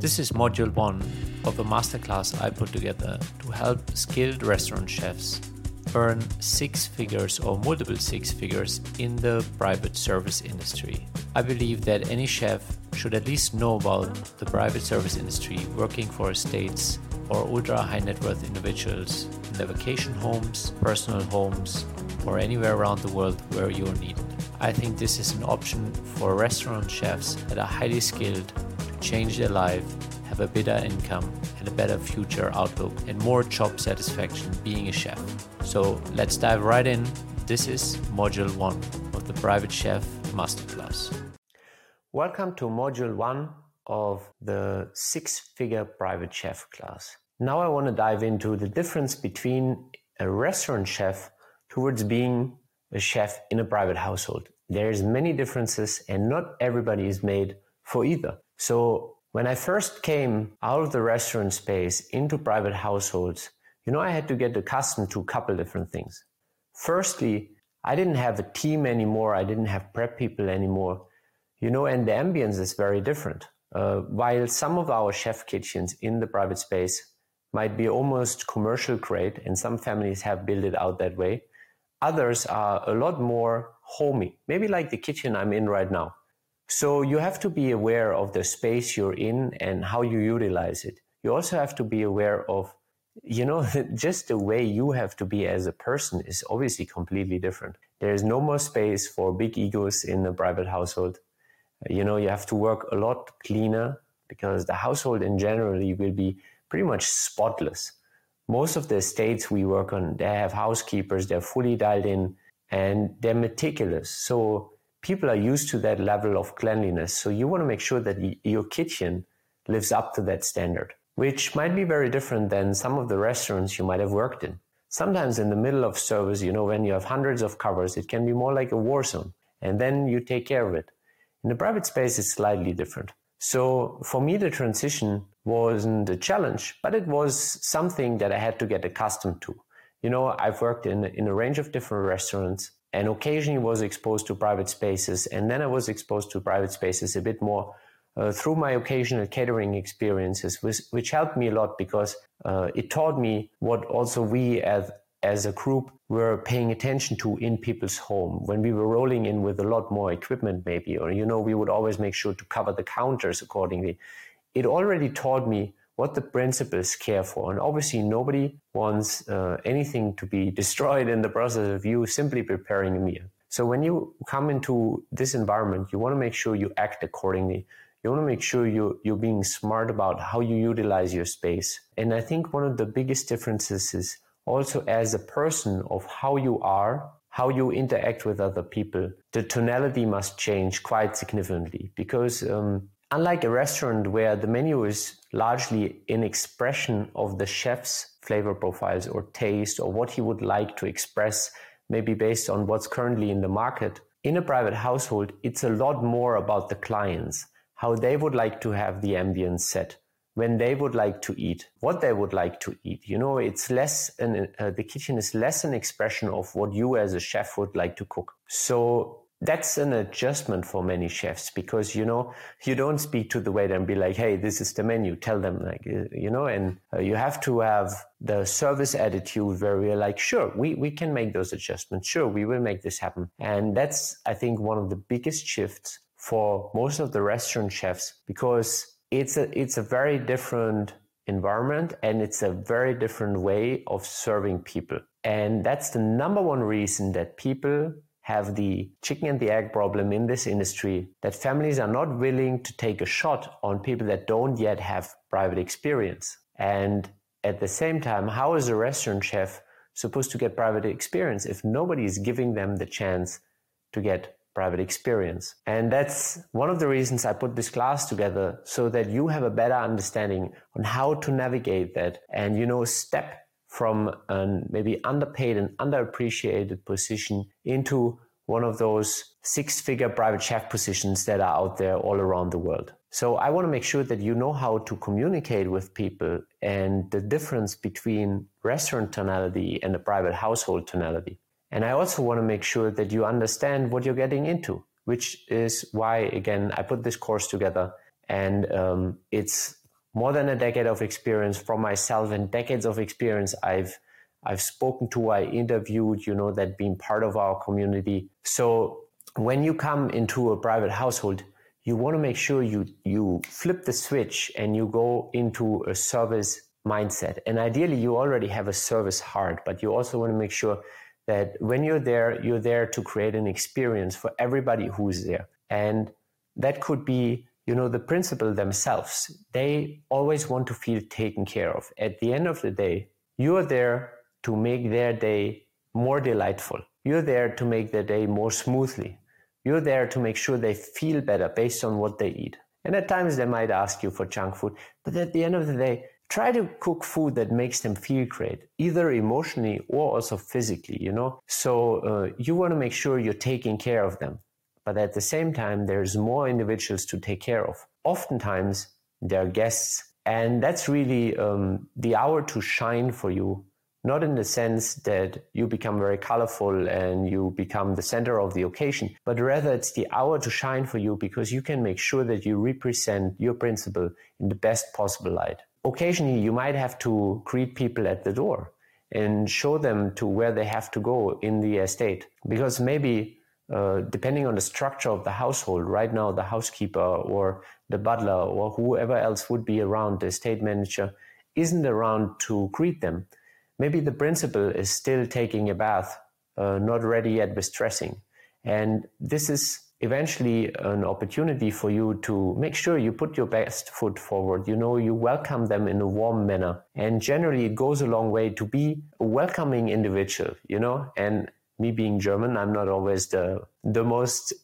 This is module one of a masterclass I put together to help skilled restaurant chefs earn six figures or multiple six figures in the private service industry. I believe that any chef should at least know about the private service industry working for estates or ultra high net worth individuals in their vacation homes, personal homes, or anywhere around the world where you're needed. I think this is an option for restaurant chefs that are highly skilled change their life, have a better income, and a better future outlook, and more job satisfaction being a chef. So let's dive right in. This is Module 1 of the Private Chef Masterclass. Welcome to Module 1 of the six figure private chef class. Now I want to dive into the difference between a restaurant chef towards being a chef in a private household. There's many differences and not everybody is made for either. So when I first came out of the restaurant space into private households, you know, I had to get accustomed to a couple different things. Firstly, I didn't have a team anymore. I didn't have prep people anymore. You know, and the ambience is very different. Uh, while some of our chef kitchens in the private space might be almost commercial grade, and some families have built it out that way, others are a lot more homey, maybe like the kitchen I'm in right now. So you have to be aware of the space you're in and how you utilize it. You also have to be aware of, you know, just the way you have to be as a person is obviously completely different. There is no more space for big egos in a private household. Uh, you know, you have to work a lot cleaner because the household in general will be pretty much spotless. Most of the estates we work on, they have housekeepers, they're fully dialed in and they're meticulous. So people are used to that level of cleanliness. So you want to make sure that y- your kitchen lives up to that standard, which might be very different than some of the restaurants you might have worked in. Sometimes in the middle of service, you know, when you have hundreds of covers, it can be more like a war zone. And then you take care of it. In the private space, it's slightly different. So for me, the transition wasn't a challenge, but it was something that I had to get accustomed to. You know, I've worked in, in a range of different restaurants and occasionally was exposed to private spaces. And then I was exposed to private spaces a bit more uh, through my occasional catering experiences, which, which helped me a lot because uh, it taught me what also we as, as a group were paying attention to in people's home when we were rolling in with a lot more equipment maybe or you know we would always make sure to cover the counters accordingly it already taught me what the principals care for. And obviously nobody wants uh, anything to be destroyed in the process of you simply preparing a meal. So when you come into this environment you want to make sure you act accordingly. You want to make sure you, you're being smart about how you utilize your space. And i think one of the biggest differences is also as a person of how you are, how you interact with other people, the tonality must change quite significantly because um, unlike a restaurant where the menu is largely an expression of the chef's flavor profiles or taste or what he would like to express, maybe based on what's currently in the market, in a private household, it's a lot more about the clients, how they would like to have the ambience set when they would like to eat, what they would like to eat. You know, it's less, an, uh, the kitchen is less an expression of what you as a chef would like to cook. So that's an adjustment for many chefs because, you know, you don't speak to the waiter and be like, hey, this is the menu. Tell them, like, uh, you know, and uh, you have to have the service attitude where we're like, sure, we, we can make those adjustments. Sure, we will make this happen. And that's, I think, one of the biggest shifts for most of the restaurant chefs because it's a it's a very different environment and it's a very different way of serving people. And that's the number one reason that people have the chicken and the egg problem in this industry that families are not willing to take a shot on people that don't yet have private experience. And at the same time, how is a restaurant chef supposed to get private experience if nobody is giving them the chance to get private experience. And that's one of the reasons I put this class together so that you have a better understanding on how to navigate that and, you know, step from an maybe underpaid and underappreciated position into one of those six figure private chef positions that are out there all around the world. So I want to make sure that you know how to communicate with people and the difference between restaurant tonality and a private household tonality. And I also want to make sure that you understand what you're getting into, which is why, again, I put this course together. And um, it's more than a decade of experience from myself and decades of experience I've I've spoken to, I interviewed, you know, that being part of our community. So when you come into a private household, you want to make sure you you flip the switch and you go into a service mindset. And ideally you already have a service heart, but you also want to make sure that when you're there, you're there to create an experience for everybody who's there. And that could be, you know, the principal themselves. They always want to feel taken care of. At the end of the day, you're there to make their day more delightful. You're there to make their day more smoothly. You're there to make sure they feel better based on what they eat. And at times they might ask you for junk food, but at the end of the day, try to cook food that makes them feel great, either emotionally or also physically, you know? So uh, you want to make sure you're taking care of them. But at the same time, there's more individuals to take care of. Oftentimes, they're guests. And that's really um, the hour to shine for you not in the sense that you become very colorful and you become the center of the occasion, but rather it's the hour to shine for you because you can make sure that you represent your principal in the best possible light. Occasionally, you might have to greet people at the door and show them to where they have to go in the estate because maybe uh, depending on the structure of the household right now the housekeeper or the butler or whoever else would be around the estate manager isn't around to greet them maybe the principal is still taking a bath, uh, not ready yet with dressing. And this is eventually an opportunity for you to make sure you put your best foot forward. You know, you welcome them in a warm manner. And generally, it goes a long way to be a welcoming individual, you know, and me being German, I'm not always the, the most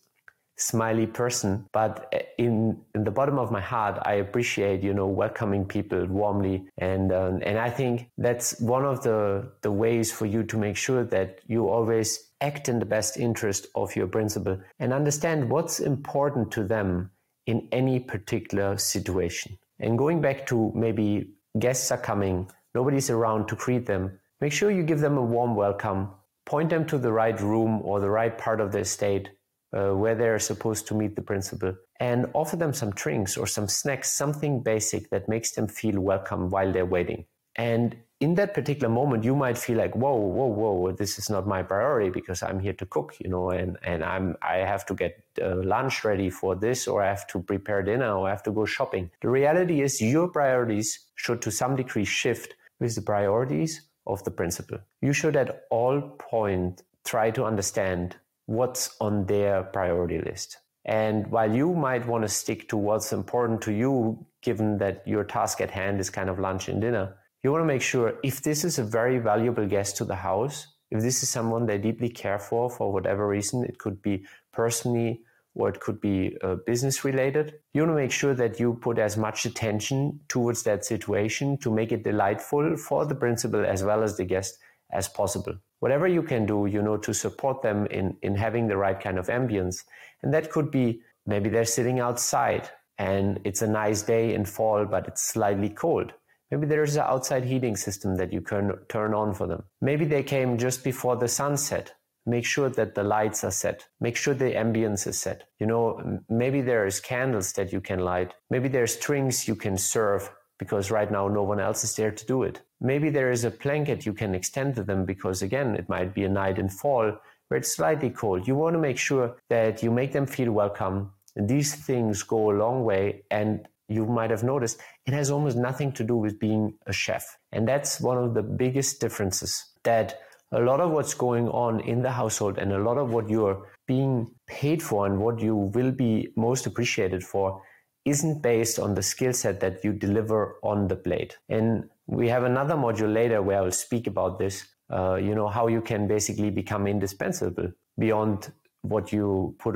smiley person but in in the bottom of my heart i appreciate you know welcoming people warmly. And um, and i think that's one of the the ways for you to make sure that you always act in the best interest of your principal and understand what's important to them in any particular situation. And going back to maybe guests are coming nobody's around to greet them make sure you give them a warm welcome point them to the right room or the right part of the estate uh, where they're supposed to meet the principal and offer them some drinks or some snacks, something basic that makes them feel welcome while they're waiting. And in that particular moment, you might feel like, whoa, whoa, whoa, this is not my priority because I'm here to cook, you know, and, and I'm, I have to get uh, lunch ready for this, or I have to prepare dinner, or I have to go shopping. The reality is your priorities should to some degree shift with the priorities of the principal. You should at all point try to understand what's on their priority list. And while you might want to stick to what's important to you, given that your task at hand is kind of lunch and dinner, you want to make sure if this is a very valuable guest to the house, if this is someone they deeply care for, for whatever reason, it could be personally or it could be uh, business related. You want to make sure that you put as much attention towards that situation to make it delightful for the principal as well as the guest as possible whatever you can do, you know, to support them in, in having the right kind of ambience. And that could be maybe they're sitting outside and it's a nice day in fall, but it's slightly cold. Maybe there's an outside heating system that you can turn on for them. Maybe they came just before the sunset. Make sure that the lights are set. Make sure the ambience is set. You know, maybe there's candles that you can light. Maybe there's drinks you can serve because right now no one else is there to do it. Maybe there is a blanket you can extend to them because again, it might be a night in fall where it's slightly cold. You want to make sure that you make them feel welcome. These things go a long way. And you might have noticed it has almost nothing to do with being a chef. And that's one of the biggest differences that a lot of what's going on in the household and a lot of what you're being paid for and what you will be most appreciated for isn't based on the skill set that you deliver on the plate. And we have another module later where I'll speak about this. Uh, you know how you can basically become indispensable beyond what you put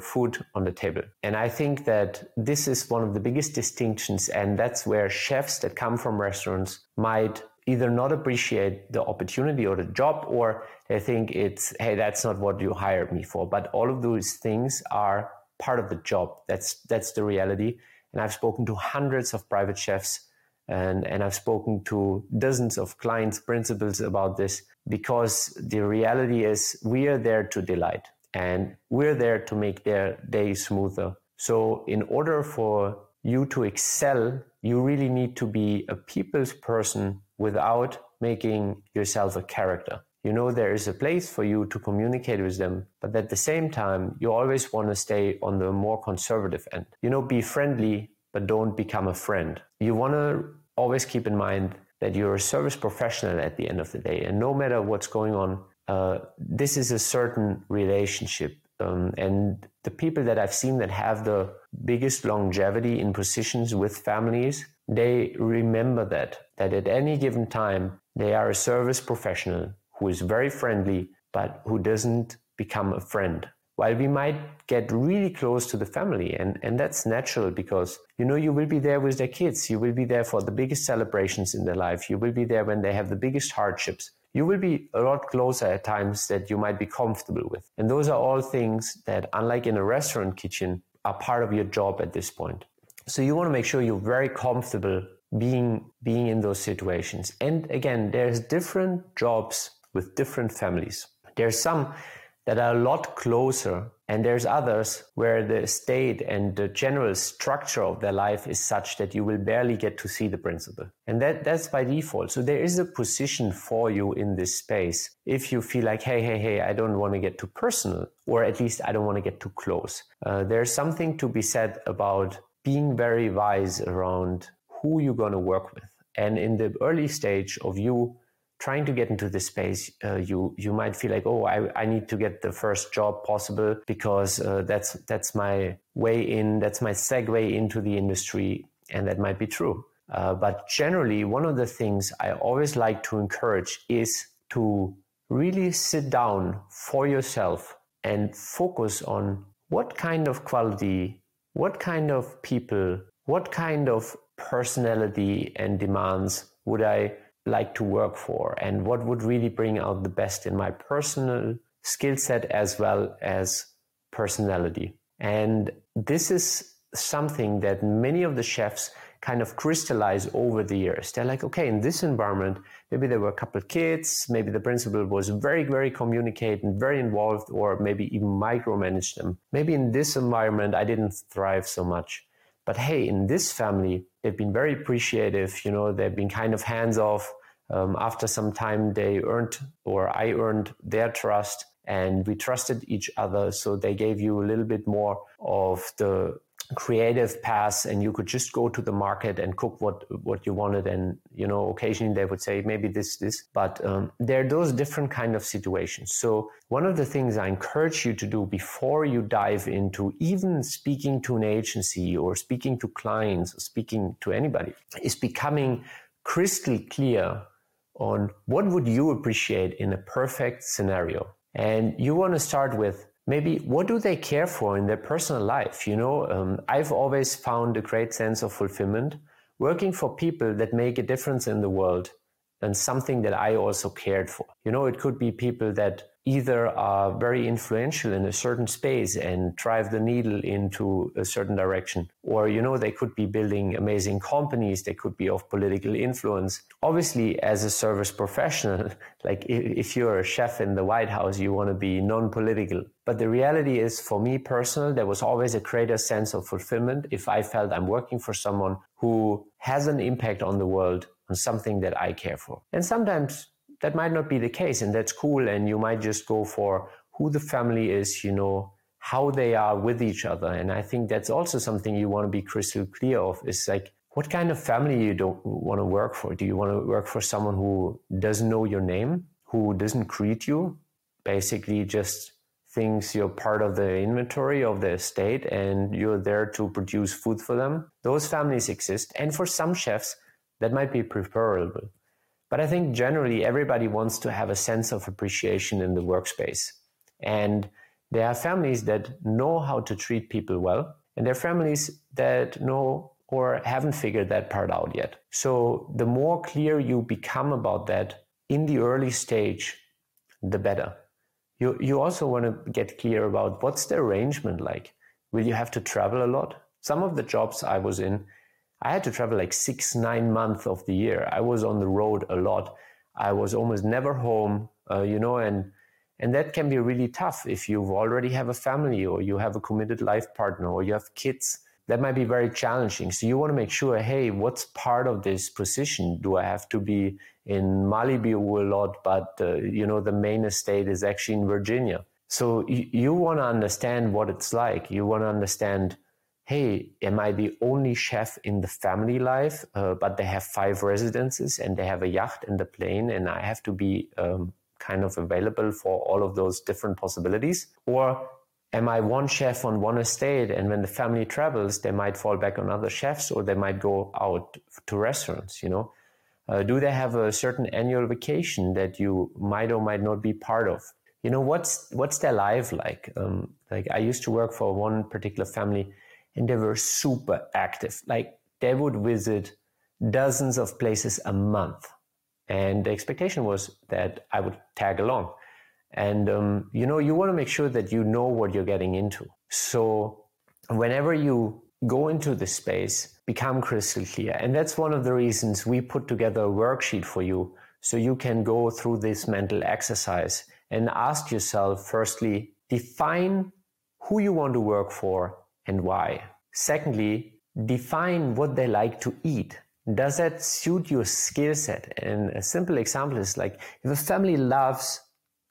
food on the table. And I think that this is one of the biggest distinctions, and that's where chefs that come from restaurants might either not appreciate the opportunity or the job, or they think it's hey, that's not what you hired me for. But all of those things are part of the job. That's that's the reality. And I've spoken to hundreds of private chefs and, and I've spoken to dozens of clients, principals about this because the reality is we are there to delight and we're there to make their day smoother. So in order for you to excel, you really need to be a people's person without making yourself a character. You know, there is a place for you to communicate with them, but at the same time, you always want to stay on the more conservative end. You know, be friendly, but don't become a friend. You want to always keep in mind that you're a service professional at the end of the day. And no matter what's going on, uh, this is a certain relationship. Um, and the people that I've seen that have the biggest longevity in positions with families, they remember that, that at any given time, they are a service professional who is very friendly, but who doesn't become a friend. While we might get really close to the family, and, and that's natural because you know you will be there with their kids, you will be there for the biggest celebrations in their life, you will be there when they have the biggest hardships. You will be a lot closer at times that you might be comfortable with. And those are all things that, unlike in a restaurant kitchen, are part of your job at this point. So you want to make sure you're very comfortable being being in those situations. And again, there's different jobs with different families. There's some that are a lot closer and there's others where the state and the general structure of their life is such that you will barely get to see the principal. And that, that's by default. So there is a position for you in this space. If you feel like, hey, hey, hey, I don't want to get too personal, or at least I don't want to get too close. Uh, there's something to be said about being very wise around who you're going to work with. And in the early stage of you trying to get into this space, uh, you you might feel like, oh, I, I need to get the first job possible because uh, that's that's my way in, that's my segue into the industry, and that might be true. Uh, but generally, one of the things I always like to encourage is to really sit down for yourself and focus on what kind of quality, what kind of people, what kind of personality and demands would I like to work for and what would really bring out the best in my personal skill set as well as personality. And this is something that many of the chefs kind of crystallize over the years. They're like, okay, in this environment, maybe there were a couple of kids, maybe the principal was very, very communicating, very involved, or maybe even micromanaged them. Maybe in this environment, I didn't thrive so much. But hey, in this family, they've been very appreciative. You know, they've been kind of hands off. Um, after some time, they earned or I earned their trust and we trusted each other. So they gave you a little bit more of the creative paths and you could just go to the market and cook what what you wanted and you know occasionally they would say maybe this this but um, there are those different kind of situations. So one of the things i encourage you to do before you dive into even speaking to an agency or speaking to clients or speaking to anybody is becoming crystal clear on what would you appreciate in a perfect scenario. And you want to start with maybe what do they care for in their personal life? You know, um, I've always found a great sense of fulfillment working for people that make a difference in the world and something that I also cared for. You know, it could be people that either are very influential in a certain space and drive the needle into a certain direction, or, you know, they could be building amazing companies, they could be of political influence. Obviously, as a service professional, like if you're a chef in the White House, you want to be non political. But the reality is, for me personally, there was always a greater sense of fulfillment if I felt I'm working for someone who has an impact on the world on something that I care for. And sometimes that might not be the case, and that's cool. And you might just go for who the family is, you know, how they are with each other. And I think that's also something you want to be crystal clear of is like, what kind of family you don't want to work for? Do you want to work for someone who doesn't know your name, who doesn't greet you, basically just thinks you're part of the inventory of the estate and you're there to produce food for them? Those families exist. And for some chefs, that might be preferable. But I think generally everybody wants to have a sense of appreciation in the workspace. And there are families that know how to treat people well, and there are families that know or haven't figured that part out yet. So the more clear you become about that in the early stage, the better. You, you also want to get clear about what's the arrangement like. Will you have to travel a lot? Some of the jobs I was in, I had to travel like six, nine months of the year. I was on the road a lot. I was almost never home, uh, you know, and and that can be really tough if you already have a family or you have a committed life partner or you have kids. that might be very challenging. So you want to make sure, hey, what's part of this position? Do I have to be in Malibu a lot, but uh, you know the main estate is actually in Virginia? So you, you want to understand what it's like. You want to understand, hey, am I the only chef in the family life? Uh, but they have five residences and they have a yacht and a plane, and I have to be um, kind of available for all of those different possibilities? Or am I one chef on one estate and when the family travels, they might fall back on other chefs or they might go out to restaurants, you know? Uh, do they have a certain annual vacation that you might or might not be part of? You know, what's, what's their life like? Um, like I used to work for one particular family and they were super active. Like they would visit dozens of places a month. And the expectation was that I would tag along. And, um, you know, you want to make sure that you know what you're getting into. So whenever you go into this space, become crystal clear. And that's one of the reasons we put together a worksheet for you so you can go through this mental exercise and ask yourself firstly, define who you want to work for and why. Secondly, define what they like to eat. Does that suit your skill set? And a simple example is like if a family loves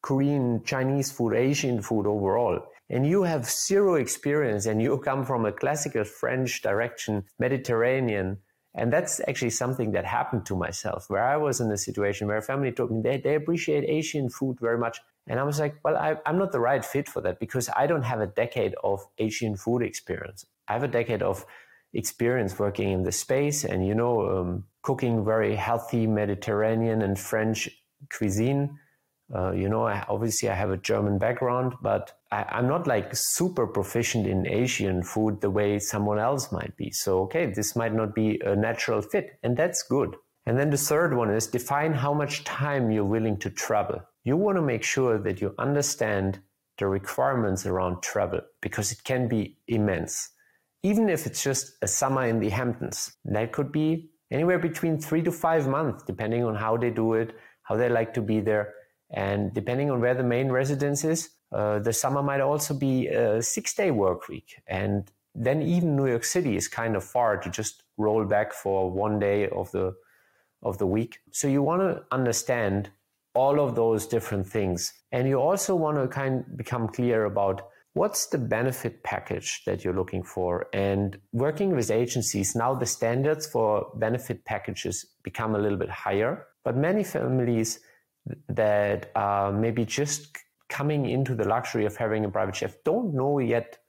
Korean, Chinese food, Asian food overall, and you have zero experience and you come from a classical French direction, Mediterranean, and that's actually something that happened to myself, where I was in a situation where a family told me they, they appreciate Asian food very much. And I was like, well, I, I'm not the right fit for that because I don't have a decade of Asian food experience. I have a decade of experience working in the space and, you know, um, cooking very healthy Mediterranean and French cuisine uh, you know, I, obviously I have a German background, but I, am not like super proficient in Asian food the way someone else might be. So, okay, this might not be a natural fit, and that's good. And then the third one is define how much time you're willing to travel. You want to make sure that you understand the requirements around travel because it can be immense. Even if it's just a summer in the Hamptons, that could be anywhere between three to five months, depending on how they do it, how they like to be there and depending on where the main residence is, uh, the summer might also be a six day work week. And then even New York City is kind of far to just roll back for one day of the of the week. So you want to understand all of those different things. And you also want to kind of become clear about what's the benefit package that you're looking for. And working with agencies, now the standards for benefit packages become a little bit higher. But many families that are maybe just coming into the luxury of having a private chef don't know yet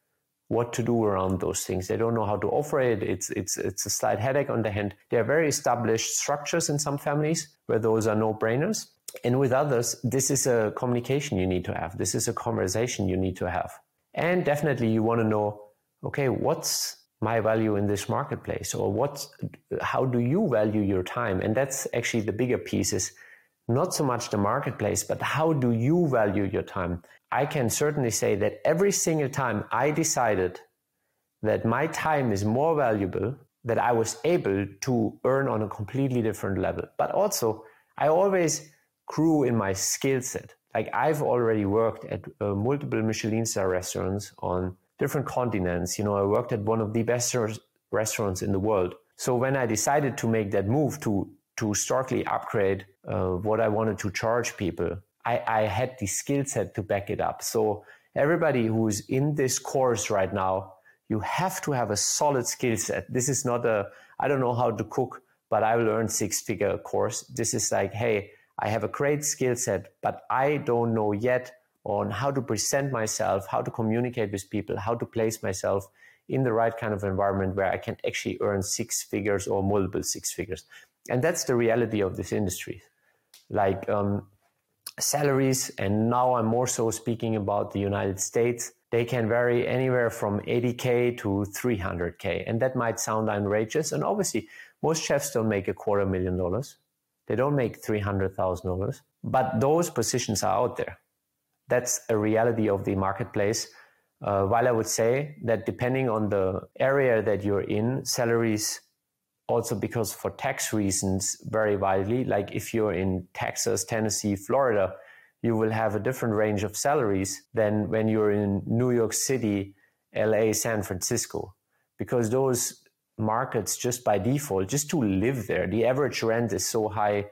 what to do around those things. They don't know how to offer it. It's it's it's a slight headache on the hand. There are very established structures in some families where those are no brainers. And with others, this is a communication you need to have. This is a conversation you need to have. And definitely you want to know, okay, what's my value in this marketplace or what how do you value your time? And that's actually the bigger piece is not so much the marketplace, but how do you value your time? I can certainly say that every single time I decided that my time is more valuable, that I was able to earn on a completely different level. But also, I always grew in my skill set. Like I've already worked at uh, multiple Michelin star restaurants on different continents. You know, I worked at one of the best restaurants in the world. So when I decided to make that move to to starkly upgrade uh, what I wanted to charge people, I, I had the skill set to back it up. So everybody who's in this course right now, you have to have a solid skill set. This is not a, I don't know how to cook, but I earn six figure course. This is like, hey, I have a great skill set, but I don't know yet on how to present myself, how to communicate with people, how to place myself in the right kind of environment where I can actually earn six figures or multiple six figures and that's the reality of this industry. Like um, salaries and now i'm more so speaking about the united states they can vary anywhere from 80k to 300k and that might sound outrageous. And obviously most chefs don't make a quarter million dollars. They don't make $300000 but those positions are out there. That's a reality of the marketplace. Uh, while i would say that depending on the area that you're in salaries also because for tax reasons very widely like if you're in texas tennessee florida you will have a different range of salaries than when you're in new york city la san francisco because those markets just by default, just to live there, the average rent is so high.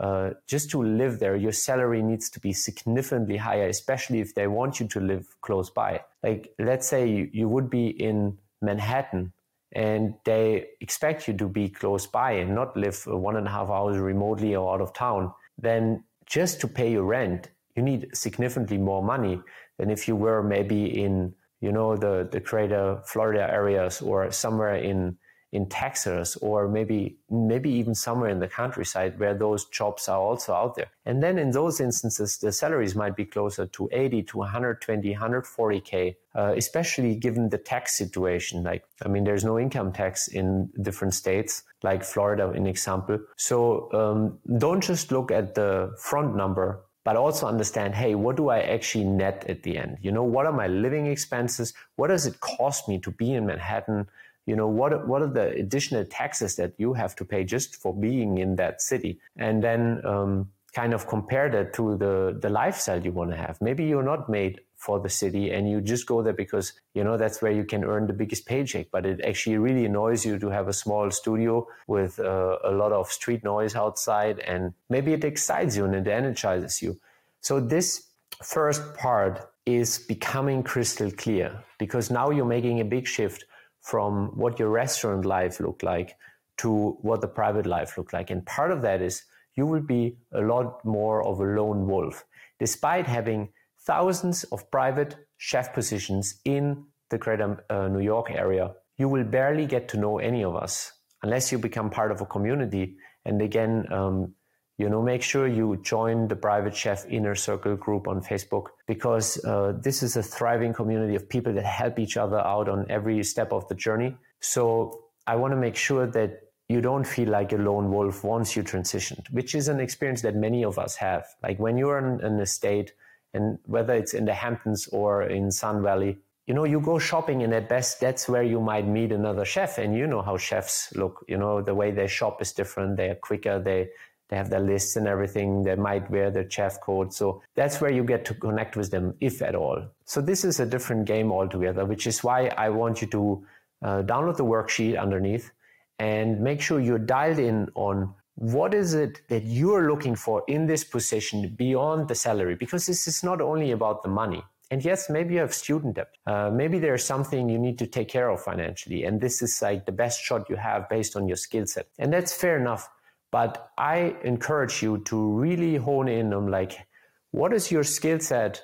Uh, just to live there, your salary needs to be significantly higher, especially if they want you to live close by. Like, let's say you, you would be in Manhattan and they expect you to be close by and not live uh, one and a half hours remotely or out of town, then just to pay your rent, you need significantly more money than if you were maybe in, you know, the, the greater Florida areas or somewhere in in Texas or maybe maybe even somewhere in the countryside where those jobs are also out there. And then in those instances, the salaries might be closer to 80 to 120, 140k, uh, especially given the tax situation. Like, I mean, there's no income tax in different states, like Florida, in example. So um, don't just look at the front number but also understand, hey, what do I actually net at the end? You know, what are my living expenses? What does it cost me to be in Manhattan? You know, what, what are the additional taxes that you have to pay just for being in that city? And then, um, kind of compare that to the, the lifestyle you want to have. Maybe you're not made for the city and you just go there because, you know, that's where you can earn the biggest paycheck. But it actually really annoys you to have a small studio with uh, a lot of street noise outside. And maybe it excites you and it energizes you. So this first part is becoming crystal clear because now you're making a big shift from what your restaurant life looked like to what the private life looked like. And part of that is you will be a lot more of a lone wolf. Despite having thousands of private chef positions in the greater uh, New York area, you will barely get to know any of us unless you become part of a community. And again, um, you know, make sure you join the private chef inner circle group on Facebook because uh, this is a thriving community of people that help each other out on every step of the journey. So I want to make sure that you don't feel like a lone wolf once you transitioned, which is an experience that many of us have. Like when you're in an estate, and whether it's in the Hamptons or in Sun Valley, you know, you go shopping and at best that's where you might meet another chef and you know how chefs look, you know, the way they shop is different. They are quicker. They, they have their lists and everything. They might wear their chef coat. So that's where you get to connect with them, if at all. So this is a different game altogether, which is why I want you to uh, download the worksheet underneath and make sure you're dialed in on what is it that you're looking for in this position beyond the salary? Because this is not only about the money. And yes, maybe you have student debt. Uh, maybe there's something you need to take care of financially. And this is like the best shot you have based on your skill set. And that's fair enough. But I encourage you to really hone in on like, what is your skill set?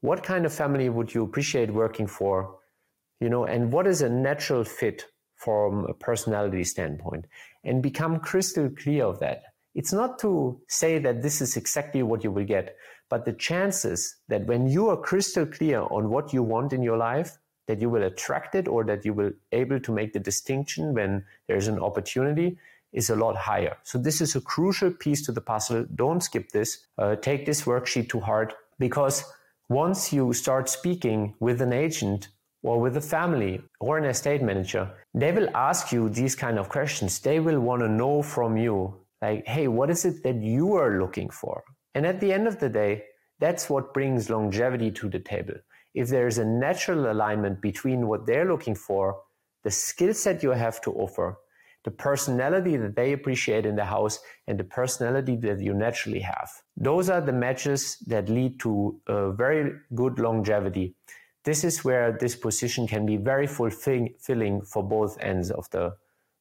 What kind of family would you appreciate working for? You know, and what is a natural fit from a personality standpoint and become crystal clear of that. It's not to say that this is exactly what you will get, but the chances that when you are crystal clear on what you want in your life, that you will attract it or that you will able to make the distinction when there's an opportunity is a lot higher. So this is a crucial piece to the puzzle. Don't skip this. Uh, take this worksheet to heart because once you start speaking with an agent or with a family or an estate manager, they will ask you these kind of questions. They will want to know from you, like, hey, what is it that you are looking for? And at the end of the day, that's what brings longevity to the table. If there's a natural alignment between what they're looking for, the skill set you have to offer, the personality that they appreciate in the house, and the personality that you naturally have. Those are the matches that lead to a very good longevity this is where this position can be very fulfilling for both ends of the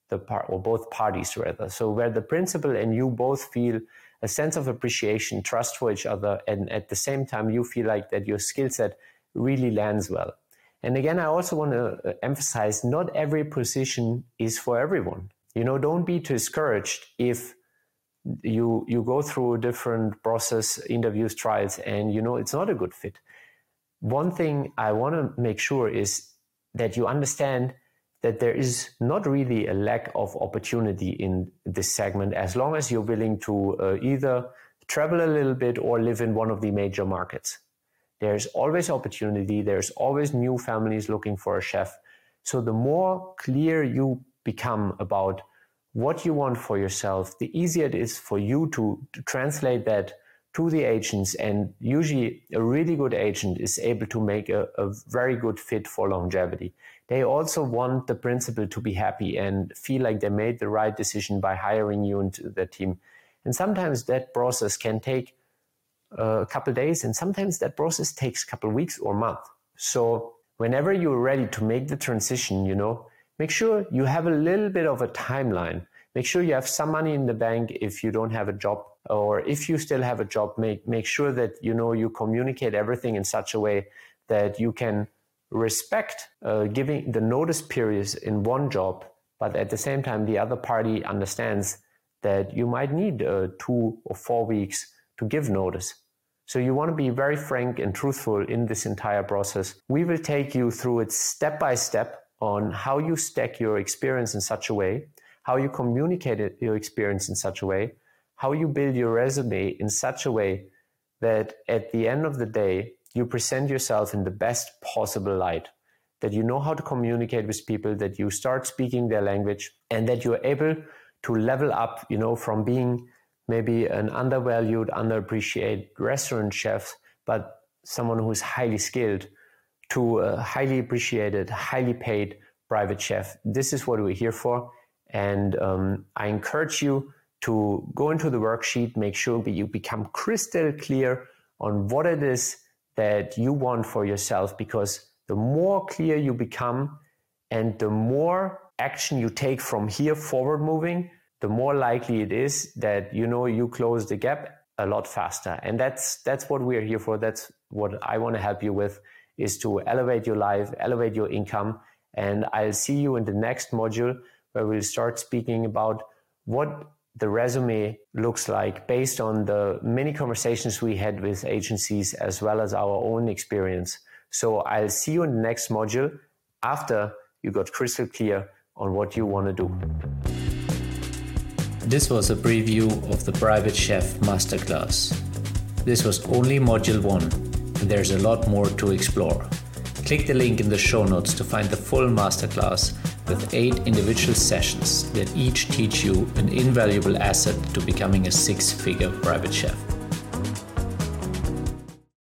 the part or both parties rather. So where the principal and you both feel a sense of appreciation, trust for each other, and at the same time you feel like that your skill set really lands well. And again, I also want to uh, emphasize not every position is for everyone. You know, don't be discouraged if you you go through different process, interviews, trials, and you know it's not a good fit one thing I want to make sure is that you understand that there is not really a lack of opportunity in this segment as long as you're willing to uh, either travel a little bit or live in one of the major markets. There's always opportunity. There's always new families looking for a chef. So the more clear you become about what you want for yourself, the easier it is for you to, to translate that to the agents and usually a really good agent is able to make a, a, very good fit for longevity they also want the principal to be happy and feel like they made the right decision by hiring you into their team. And sometimes that process can take a couple days, and sometimes that process takes a couple weeks or month. So whenever you're ready to make the transition, you know, make sure you have a little bit of a timeline. Make sure you have some money in the bank if you don't have a job, or if you still have a job, make make sure that you know you communicate everything in such a way that you can respect uh, giving the notice periods in one job, but at the same time the other party understands that you might need uh, two or four weeks to give notice. So you want to be very frank and truthful in this entire process. We will take you through it step by step on how you stack your experience in such a way, how you communicate your experience in such a way, how you build your resume in such a way that at the end of the day, you present yourself in the best possible light, that you know how to communicate with people, that you start speaking their language, and that you're able to level up, you know, from being maybe an undervalued, underappreciated restaurant chef, but someone who's highly skilled to a highly appreciated, highly paid private chef. This is what we're here for. And um, I encourage you to go into the worksheet, make sure that you become crystal clear on what it is that you want for yourself, because the more clear you become and the more action you take from here forward moving, the more likely it is that you know you close the gap a lot faster. And that's that's what we're here for. That's what I want to help you with is to elevate your life, elevate your income. And I'll see you in the next module where we'll start speaking about what the resume looks like based on the many conversations we had with agencies as well as our own experience. So I'll see you in the next module after you got crystal clear on what you want to do. This was a preview of the Private Chef Masterclass. This was only Module 1, and there's a lot more to explore. Click the link in the show notes to find the full masterclass with eight individual sessions that each teach you an invaluable asset to becoming a six figure private chef.